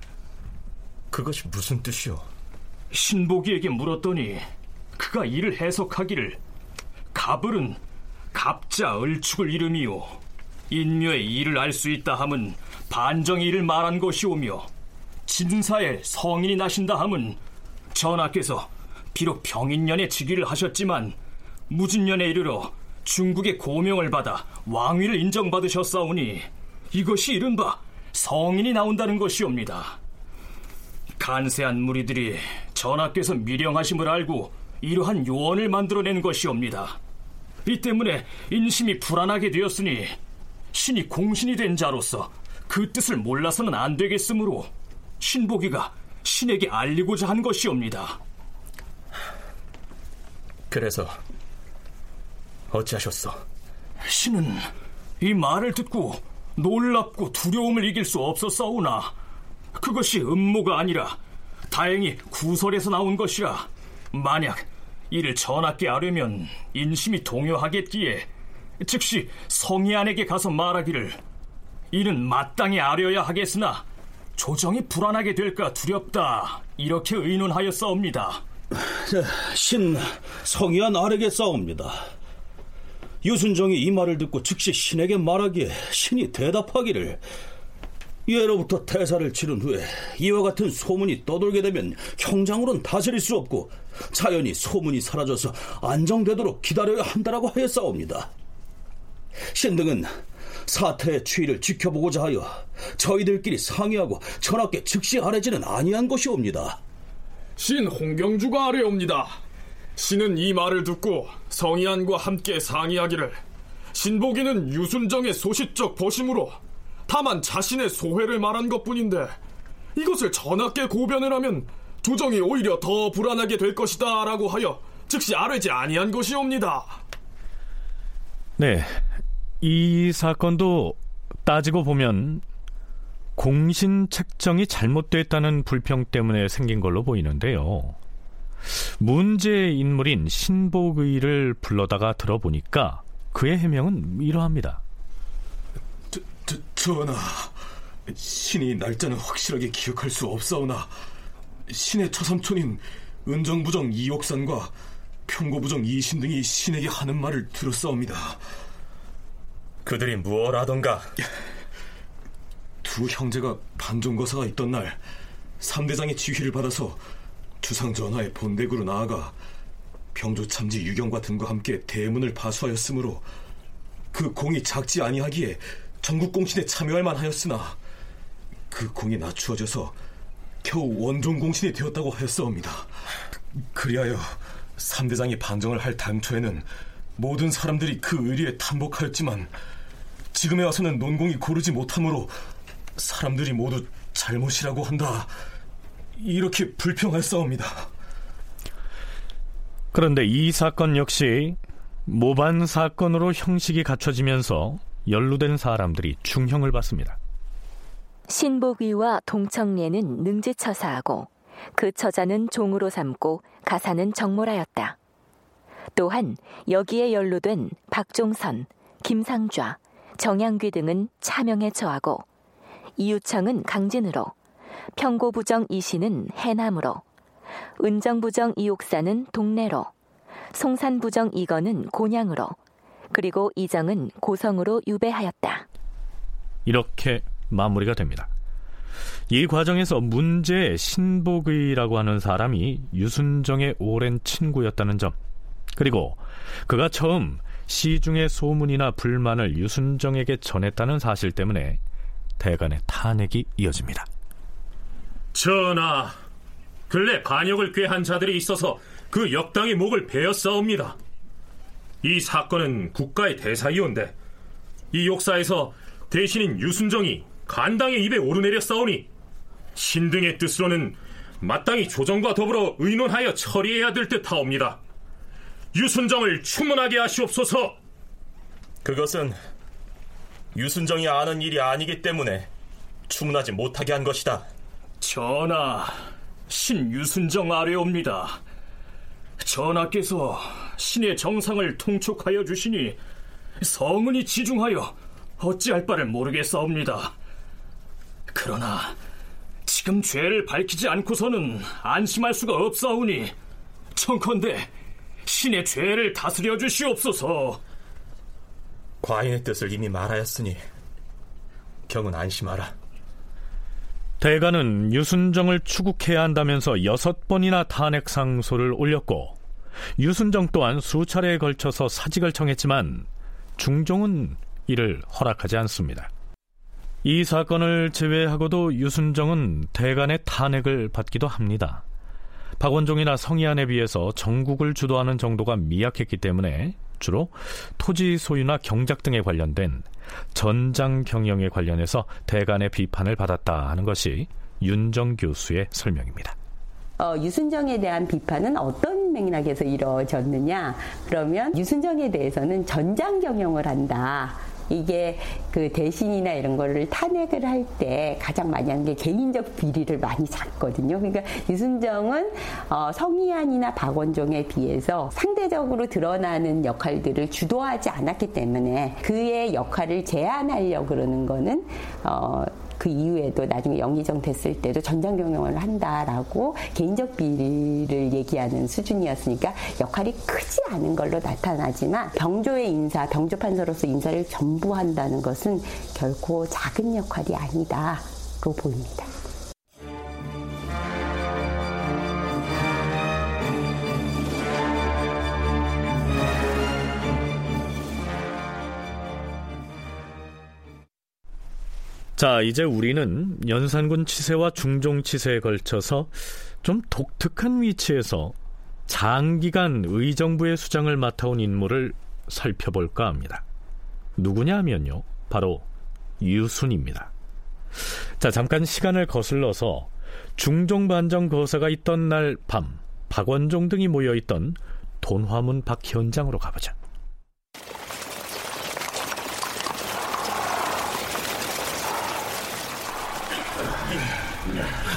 그것이 무슨 뜻이오? 신복이에게 물었더니 그가 이를 해석하기를 가불은 갑자 을축을 이름이요 인묘의 이를 알수 있다 함은 반정의 이를 말한 것이오며 진사에 성인이 나신다 함은 전하께서 비록 병인년에 즉위를 하셨지만 무진년에 이르러 중국의 고명을 받아 왕위를 인정받으셨사오니 이것이 이른바 성인이 나온다는 것이옵니다. 간세한 무리들이 전하께서 미령하심을 알고 이러한 요원을 만들어낸 것이옵니다. 이 때문에 인심이 불안하게 되었으니 신이 공신이 된 자로서 그 뜻을 몰라서는 안 되겠으므로 신보기가 신에게 알리고자 한 것이옵니다. 그래서 어찌하셨어? 신은 이 말을 듣고 놀랍고 두려움을 이길 수 없었사오나 그것이 음모가 아니라 다행히 구설에서 나온 것이라 만약 이를 전하께 아뢰면 인심이 동요하겠기에 즉시 성희안에게 가서 말하기를 이는 마땅히 아뢰어야 하겠으나 조정이 불안하게 될까 두렵다 이렇게 의논하였사옵니다. 신 성희안 아래게 싸웁니다. 유순정이 이 말을 듣고 즉시 신에게 말하기에 신이 대답하기를 예로부터 태사를 치른 후에 이와 같은 소문이 떠돌게 되면 형장으론 다스릴 수 없고 자연히 소문이 사라져서 안정되도록 기다려야 한다라고 하였사옵니다. 신등은 사태의 추이를 지켜보고자 하여 저희들끼리 상의하고 전하께 즉시 아뢰지는 아니한 것이옵니다. 신 홍경주가 아뢰옵니다. 신은 이 말을 듣고 성희안과 함께 상의하기를 신복이는 유순정의 소시적 보심으로 다만 자신의 소회를 말한 것뿐인데 이것을 전하께 고변을 하면 조정이 오히려 더 불안하게 될 것이다 라고 하여 즉시 아뢰지 아니한 것이옵니다. 네. 이 사건도 따지고 보면 공신 책정이 잘못됐다는 불평 때문에 생긴 걸로 보이는데요. 문제의 인물인 신복의를 불러다가 들어보니까 그의 해명은 이러합니다. 저, 저, 전하, 신이 날짜는 확실하게 기억할 수 없사오나 신의 처삼촌인 은정부정 이옥산과 평고부정 이신 등이 신에게 하는 말을 들었사옵니다. 그들이 무엇 하던가? 두 형제가 반종거사가 있던 날 삼대장의 지휘를 받아서 주상 전하의 본댁으로 나아가 병조 참지 유경과 등과 함께 대문을 파수하였으므로 그 공이 작지 아니하기에 전국 공신에 참여할 만하였으나 그 공이 낮추어져서 겨우 원종 공신이 되었다고 하였사옵니다. 그리하여 삼대장이 반정을 할 당초에는 모든 사람들이 그 의리에 탐복하였지만 지금에 와서는 논공이 고르지 못하므로 사람들이 모두 잘못이라고 한다. 이렇게 불평할 싸웁니다. 그런데 이 사건 역시 모반 사건으로 형식이 갖춰지면서 연루된 사람들이 중형을 받습니다. 신복위와 동청례는 능지처사하고 그 처자는 종으로 삼고 가사는 정몰하였다. 또한 여기에 연루된 박종선, 김상좌, 정양귀 등은 차명에 처하고 이유청은 강진으로 평고부정 이신은 해남으로 은정부정 이옥사는 동래로 송산부정 이건은 곤양으로 그리고 이정은 고성으로 유배하였다. 이렇게 마무리가 됩니다. 이 과정에서 문제의 신복의라고 하는 사람이 유순정의 오랜 친구였다는 점, 그리고 그가 처음 시중의 소문이나 불만을 유순정에게 전했다는 사실 때문에 대간의 탄핵이 이어집니다. 전하, 근래 반역을 꾀한 자들이 있어서 그 역당의 목을 베었사옵니다. 이 사건은 국가의 대사이온데 이 역사에서 대신인 유순정이 간당의 입에 오르내려 싸우니 신등의 뜻으로는 마땅히 조정과 더불어 의논하여 처리해야 될 듯하옵니다. 유순정을 추문하게 하시옵소서. 그것은 유순정이 아는 일이 아니기 때문에 추문하지 못하게 한 것이다. 전하, 신 유순정 아래옵니다. 전하께서 신의 정상을 통촉하여 주시니 성은이 지중하여 어찌할 바를 모르겠사옵니다. 그러나 지금 죄를 밝히지 않고서는 안심할 수가 없사오니 청컨대 신의 죄를 다스려 주시옵소서. 과인의 뜻을 이미 말하였으니 경은 안심하라. 대가는 유순정을 추국해야 한다면서 여섯 번이나 탄핵 상소를 올렸고 유순정 또한 수차례에 걸쳐서 사직을 청했지만 중종은 이를 허락하지 않습니다. 이 사건을 제외하고도 유순정은 대간의 탄핵을 받기도 합니다. 박원종이나 성희안에 비해서 전국을 주도하는 정도가 미약했기 때문에 주로 토지 소유나 경작 등에 관련된 전장 경영에 관련해서 대간의 비판을 받았다 하는 것이 윤정 교수의 설명입니다. 어, 유순정에 대한 비판은 어떤 맥락에서 이루어졌느냐? 그러면 유순정에 대해서는 전장 경영을 한다. 이게 그 대신이나 이런 거를 탄핵을 할 때 가장 많이 하는 게 개인적 비리를 많이 잡거든요. 그러니까 유순정은 어, 성희안이나 박원종에 비해서 상대적으로 드러나는 역할들을 주도하지 않았기 때문에 그의 역할을 제한하려고 그러는 거는 어, 그 이후에도 나중에 영의정 됐을 때도 전장 경영을 한다라고 개인적 비리를 얘기하는 수준이었으니까 역할이 크지 않은 걸로 나타나지만 병조의 인사, 병조 판사로서 인사를 전부 한다는 것은 결코 작은 역할이 아니다로 보입니다. 자, 이제 우리는 연산군 치세와 중종 치세에 걸쳐서 좀 독특한 위치에서 장기간 의정부의 수장을 맡아온 인물을 살펴볼까 합니다. 누구냐 하면요. 바로 유순입니다. 자, 잠깐 시간을 거슬러서 중종 반정 거사가 있던 날 밤 박원종 등이 모여있던 돈화문 박 현장으로 가보자.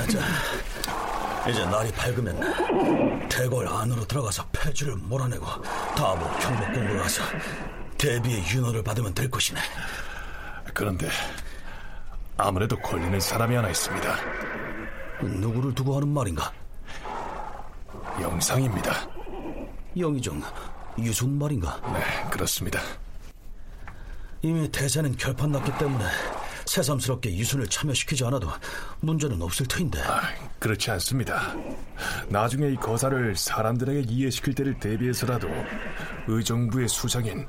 자, 이제 날이 밝으면 대궐 안으로 들어가서 폐주를 몰아내고 다음으로 경복궁으로 가서 대비의 윤호를 받으면 될 것이네. 그런데 아무래도 걸리는 사람이 하나 있습니다. 누구를 두고 하는 말인가? 영상입니다. 영의정 유순 말인가? 네, 그렇습니다. 이미 대세는 결판 났기 때문에 새삼스럽게 유순을 참여시키지 않아도 문제는 없을 터인데. 아, 그렇지 않습니다. 나중에 이 거사를 사람들에게 이해시킬 때를 대비해서라도 의정부의 수장인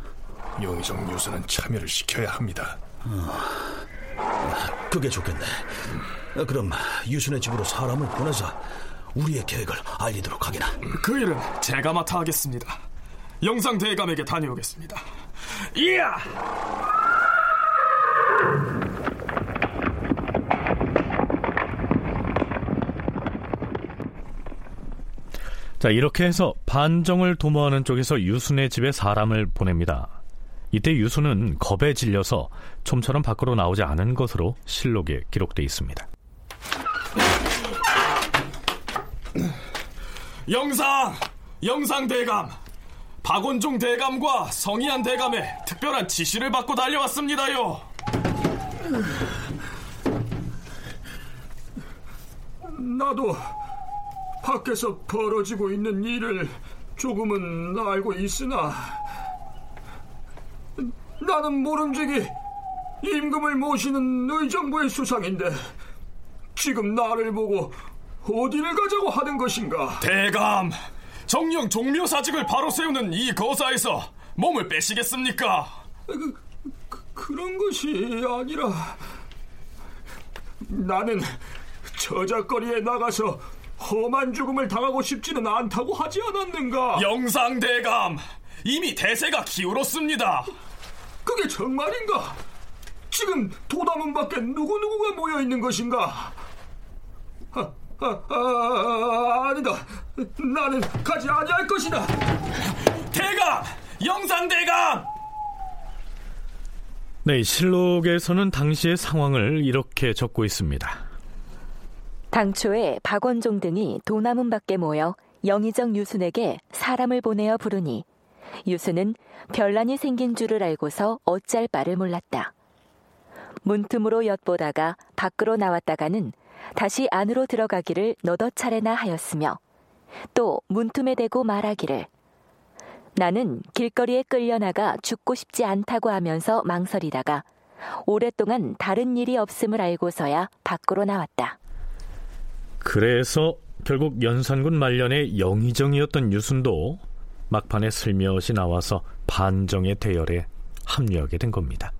영의정 유순은 참여를 시켜야 합니다. 어, 그게 좋겠네. 음. 그럼 유순의 집으로 사람을 보내서 우리의 계획을 알리도록 하기나. 그 일은 제가 맡아 하겠습니다. 영상 대감에게 다녀오겠습니다. 이야! 자, 이렇게 해서 반정을 도모하는 쪽에서 유순의 집에 사람을 보냅니다. 이때 유수는 겁에 질려서 좀처럼 밖으로 나오지 않은 것으로 실록에 기록돼 있습니다. 영상! 영상 대감! 박원종 대감과 성희안 대감의 특별한 지시를 받고 달려왔습니다요. 나도 밖에서 벌어지고 있는 일을 조금은 알고 있으나 나는 모름지기 임금을 모시는 의정부의 수상인데 지금 나를 보고 어디를 가자고 하는 것인가? 대감, 정령 종묘사직을 바로 세우는 이 거사에서 몸을 빼시겠습니까? 그, 그, 런 것이 아니라 나는 저작거리에 나가서 험한 죽음을 당하고 싶지는 않다고 하지 않았는가? 영상대감, 이미 대세가 기울었습니다. 그게 정말인가? 지금 도담은 밖에 누구누구가 모여 있는 것인가? 아, 아, 아, 아니다. 나는 가지 아니할 것이다. 대감! 영상대감! 네, 실록에서는 당시의 상황을 이렇게 적고 있습니다. 당초에 박원종 등이 도남문 밖에 모여 영의정 유순에게 사람을 보내어 부르니 유순은 별난이 생긴 줄을 알고서 어찌할 바를 몰랐다. 문틈으로 엿보다가 밖으로 나왔다가는 다시 안으로 들어가기를 너덧 차례나 하였으며 또 문틈에 대고 말하기를 나는 길거리에 끌려나가 죽고 싶지 않다고 하면서 망설이다가 오랫동안 다른 일이 없음을 알고서야 밖으로 나왔다. 그래서 결국 연산군 말년의 영의정이었던 유순도 막판에 슬며시 나와서 반정의 대열에 합류하게 된 겁니다.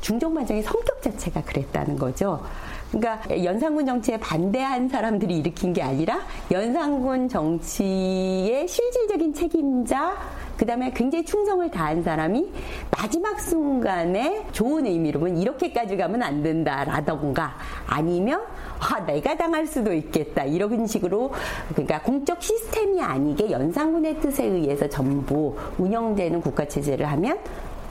중종반정의 성격 자체가 그랬다는 거죠. 그러니까 연산군 정치에 반대한 사람들이 일으킨 게 아니라 연산군 정치의 실질적인 책임자 그다음에 굉장히 충성을 다한 사람이 마지막 순간에 좋은 의미로는 이렇게까지 가면 안 된다라던가 아니면 아 내가 당할 수도 있겠다 이런 식으로 그러니까 공적 시스템이 아니게 연산군의 뜻에 의해서 전부 운영되는 국가 체제를 하면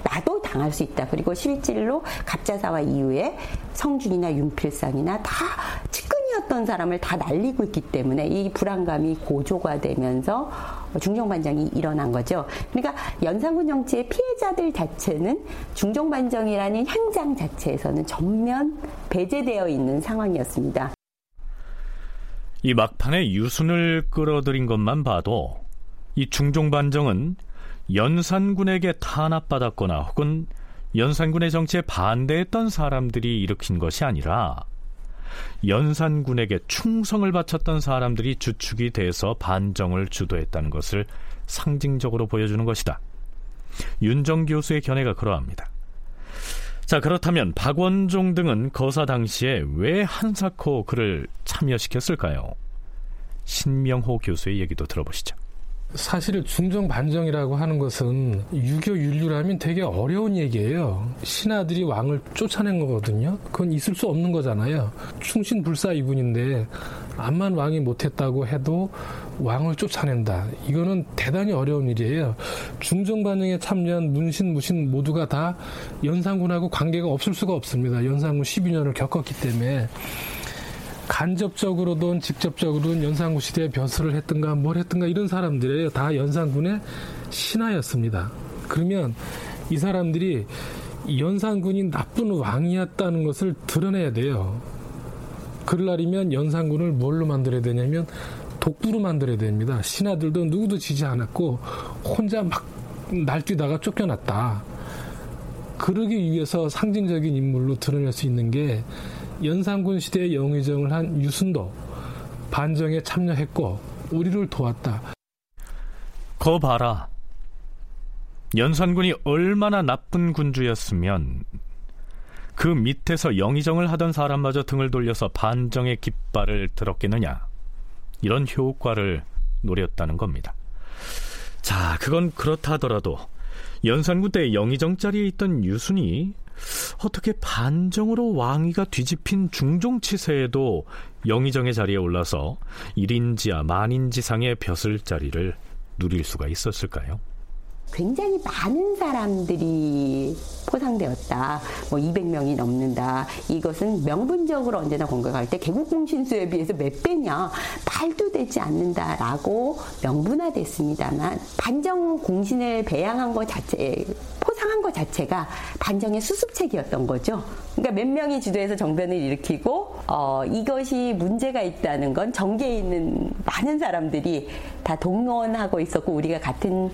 나도 당할 수 있다. 그리고 실질로 갑자사와 이후에 성준이나 윤필상이나 다 측근이었던 사람을 다 날리고 있기 때문에 이 불안감이 고조가 되면서 중종반정이 일어난 거죠. 그러니까 연산군 정치의 피해자들 자체는 중종반정이라는 현장 자체에서는 전면 배제되어 있는 상황이었습니다. 이 막판에 유순을 끌어들인 것만 봐도 이 중종반정은 연산군에게 탄압받았거나 혹은 연산군의 정치에 반대했던 사람들이 일으킨 것이 아니라 연산군에게 충성을 바쳤던 사람들이 주축이 돼서 반정을 주도했다는 것을 상징적으로 보여주는 것이다. 윤정 교수의 견해가 그러합니다. 자, 그렇다면 박원종 등은 거사 당시에 왜 한사코 그를 참여시켰을까요? 신명호 교수의 얘기도 들어보시죠. 사실 중정 반정이라고 하는 것은 유교 윤류라면 되게 어려운 얘기예요. 신하들이 왕을 쫓아낸 거거든요. 그건 있을 수 없는 거잖아요. 충신 불사 이분인데 암만 왕이 못했다고 해도 왕을 쫓아낸다. 이거는 대단히 어려운 일이에요. 중정 반정에 참여한 문신, 무신 모두가 다 연산군하고 관계가 없을 수가 없습니다. 연산군 12년을 겪었기 때문에. 간접적으로든 직접적으로든 연산군 시대에 벼슬을 했든가 뭘 했든가 이런 사람들이에요. 다 연산군의 신하였습니다. 그러면 이 사람들이 연산군이 나쁜 왕이었다는 것을 드러내야 돼요. 그럴날이면 연산군을 뭘로 만들어야 되냐면 독부로 만들어야 됩니다. 신하들도 누구도 지지 않았고 혼자 막 날뛰다가 쫓겨났다. 그러기 위해서 상징적인 인물로 드러낼 수 있는 게 연산군 시대의 영의정을 한 유순도 반정에 참여했고 우리를 도왔다. 거 봐라. 연산군이 얼마나 나쁜 군주였으면 그 밑에서 영의정을 하던 사람마저 등을 돌려서 반정의 깃발을 들었겠느냐. 이런 효과를 노렸다는 겁니다. 자, 그건 그렇다 하더라도 연산군 때 영의정 자리에 있던 유순이 어떻게 반정으로 왕위가 뒤집힌 중종치세에도 영의정의 자리에 올라서 1인지야 만인지상의 벼슬 자리를 누릴 수가 있었을까요? 굉장히 많은 사람들이 포상되었다. 뭐 200명이 넘는다. 이것은 명분적으로 언제나 공격할 때 개국 공신수에 비해서 몇 배냐 말도 되지 않는다라고 명분화됐습니다만 반정 공신을 배양한 것 자체 포상한 것 자체가 반정의 수습책이었던 거죠. 그러니까 몇 명이 주도해서 정변을 일으키고 어, 이것이 문제가 있다는 건 정계에 있는 많은 사람들이 다 동원하고 있었고 우리가 같은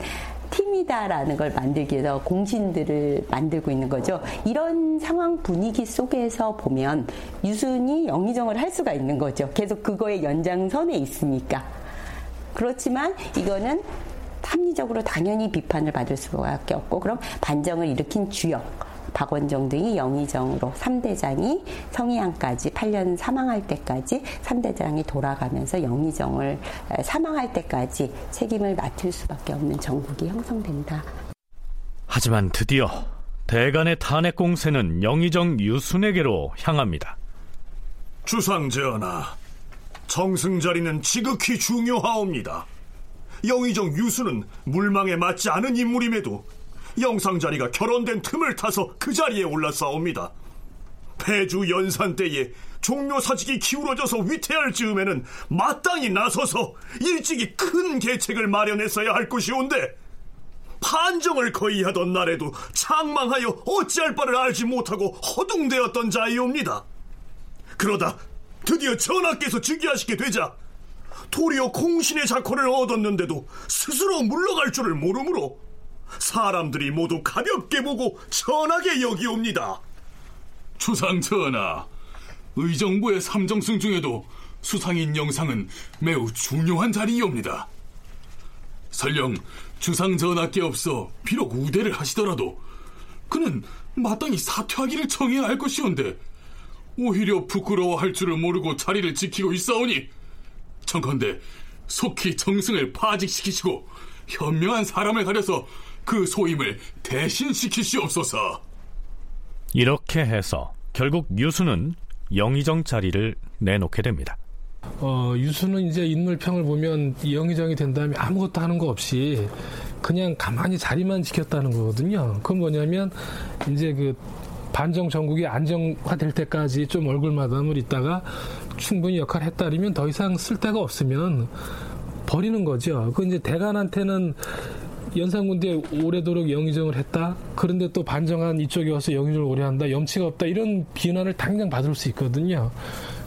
팀이다라는 걸 만들기 위해서 공신들을 만들고 있는 거죠. 이런 상황 분위기 속에서 보면 유순이 영의정을 할 수가 있는 거죠. 계속 그거의 연장선에 있으니까. 그렇지만 이거는 합리적으로 당연히 비판을 받을 수밖에 없고 그럼 반정을 일으킨 주역 박원종 등이 영의정으로 3대장이 성희양까지 8년 사망할 때까지 3대장이 돌아가면서 영의정을 사망할 때까지 책임을 맡을 수밖에 없는 정국이 형성된다. 하지만 드디어 대간의 탄핵 공세는 영의정 유순에게로 향합니다. 주상 전하, 정승 자리는 지극히 중요하옵니다. 영의정 유수는 물망에 맞지 않은 인물임에도 영상 자리가 결혼된 틈을 타서 그 자리에 올라싸옵니다. 폐주 연산 때에 종묘 사직이 기울어져서 위태할 즈음에는 마땅히 나서서 일찍이 큰 계책을 마련했어야 할 것이온데 판정을 거의 하던 날에도 창망하여 어찌할 바를 알지 못하고 허둥대었던 자이옵니다. 그러다 드디어 전하께서 즉위하시게 되자 도리어 공신의 작호를 얻었는데도 스스로 물러갈 줄을 모르므로 사람들이 모두 가볍게 보고 천하게 여기옵니다. 주상 전하, 의정부의 삼정승 중에도 수상인 영상은 매우 중요한 자리이옵니다. 설령 주상 전하께 없어 비록 우대를 하시더라도 그는 마땅히 사퇴하기를 청해야 할 것이온데 오히려 부끄러워할 줄을 모르고 자리를 지키고 있사오니 청컨대 속히 정승을 파직시키시고 현명한 사람을 가려서 그 소임을 대신 시키시옵소서. 이렇게 해서 결국 유수는 영의정 자리를 내놓게 됩니다. 어, 유수는 이제 인물평을 보면 영의정이 된 다음에 아무것도 하는 거 없이 그냥 가만히 자리만 지켰다는 거거든요. 그건 뭐냐면 이제 그 반정 정국이 안정화될 때까지 좀 얼굴 마담을 있다가 충분히 역할을 했다면 더 이상 쓸 데가 없으면 버리는 거죠. 그 이제 대간한테는 연산군대 오래도록 영의정을 했다. 그런데 또 반정한 이쪽에 와서 영의정을 오래 한다. 염치가 없다. 이런 비난을 당장 받을 수 있거든요.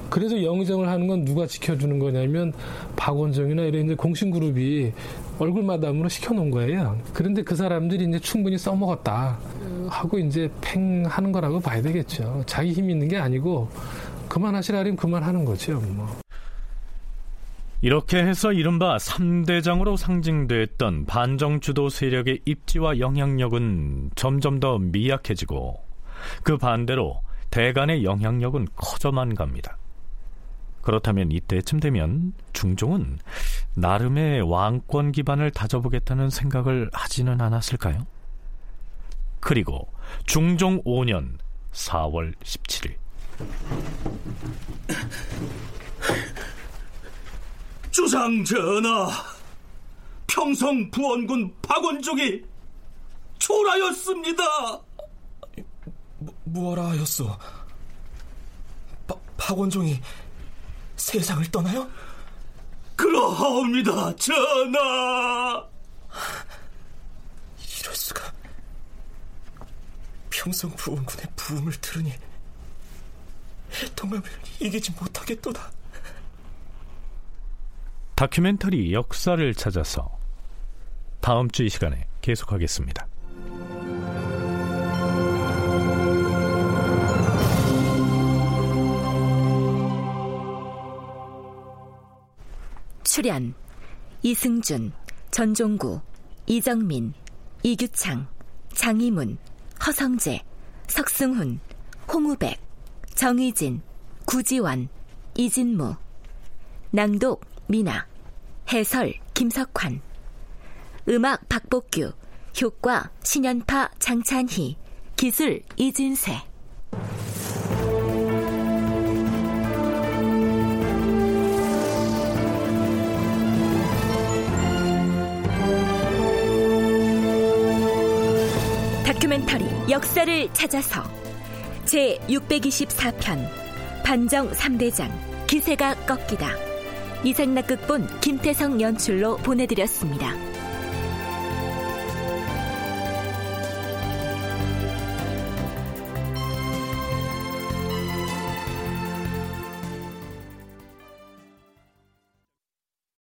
그래서 영의정을 하는 건 누가 지켜주는 거냐면 박원정이나 이런 이제 공신그룹이 얼굴마담으로 시켜놓은 거예요. 그런데 그 사람들이 이제 충분히 써먹었다 하고 이제 팽하는 거라고 봐야 되겠죠. 자기 힘이 있는 게 아니고 그만하시라면 그만하는 거죠. 뭐. 이렇게 해서 이른바 3대장으로 상징됐던 반정 주도 세력의 입지와 영향력은 점점 더 미약해지고 그 반대로 대간의 영향력은 커져만 갑니다. 그렇다면 이때쯤 되면 중종은 나름의 왕권 기반을 다져보겠다는 생각을 하지는 않았을까요? 그리고 중종 5년 4월 17일 주상 전하, 평성 부원군 박원종이 초라였습니다. 뭐, 뭐라 하였소? 바, 박원종이 세상을 떠나요? 그러하옵니다, 전하. 이럴 수가. 평성 부원군의 부음을 들으니 해통함을 이기지 못하겠도다. 다큐멘터리 역사를 찾아서 다음 주 이 시간에 계속하겠습니다. 출연 이승준, 전종구, 이정민, 이규창, 장희문, 허성재, 석승훈, 홍우백, 정의진, 구지원, 이진무 낭독 미나 해설 김석환 음악 박복규 효과 신연파 장찬희 기술 이진세. 다큐멘터리 역사를 찾아서 제 624편 반정 3대장 기세가 꺾이다 이상락 극본 김태성 연출로 보내드렸습니다.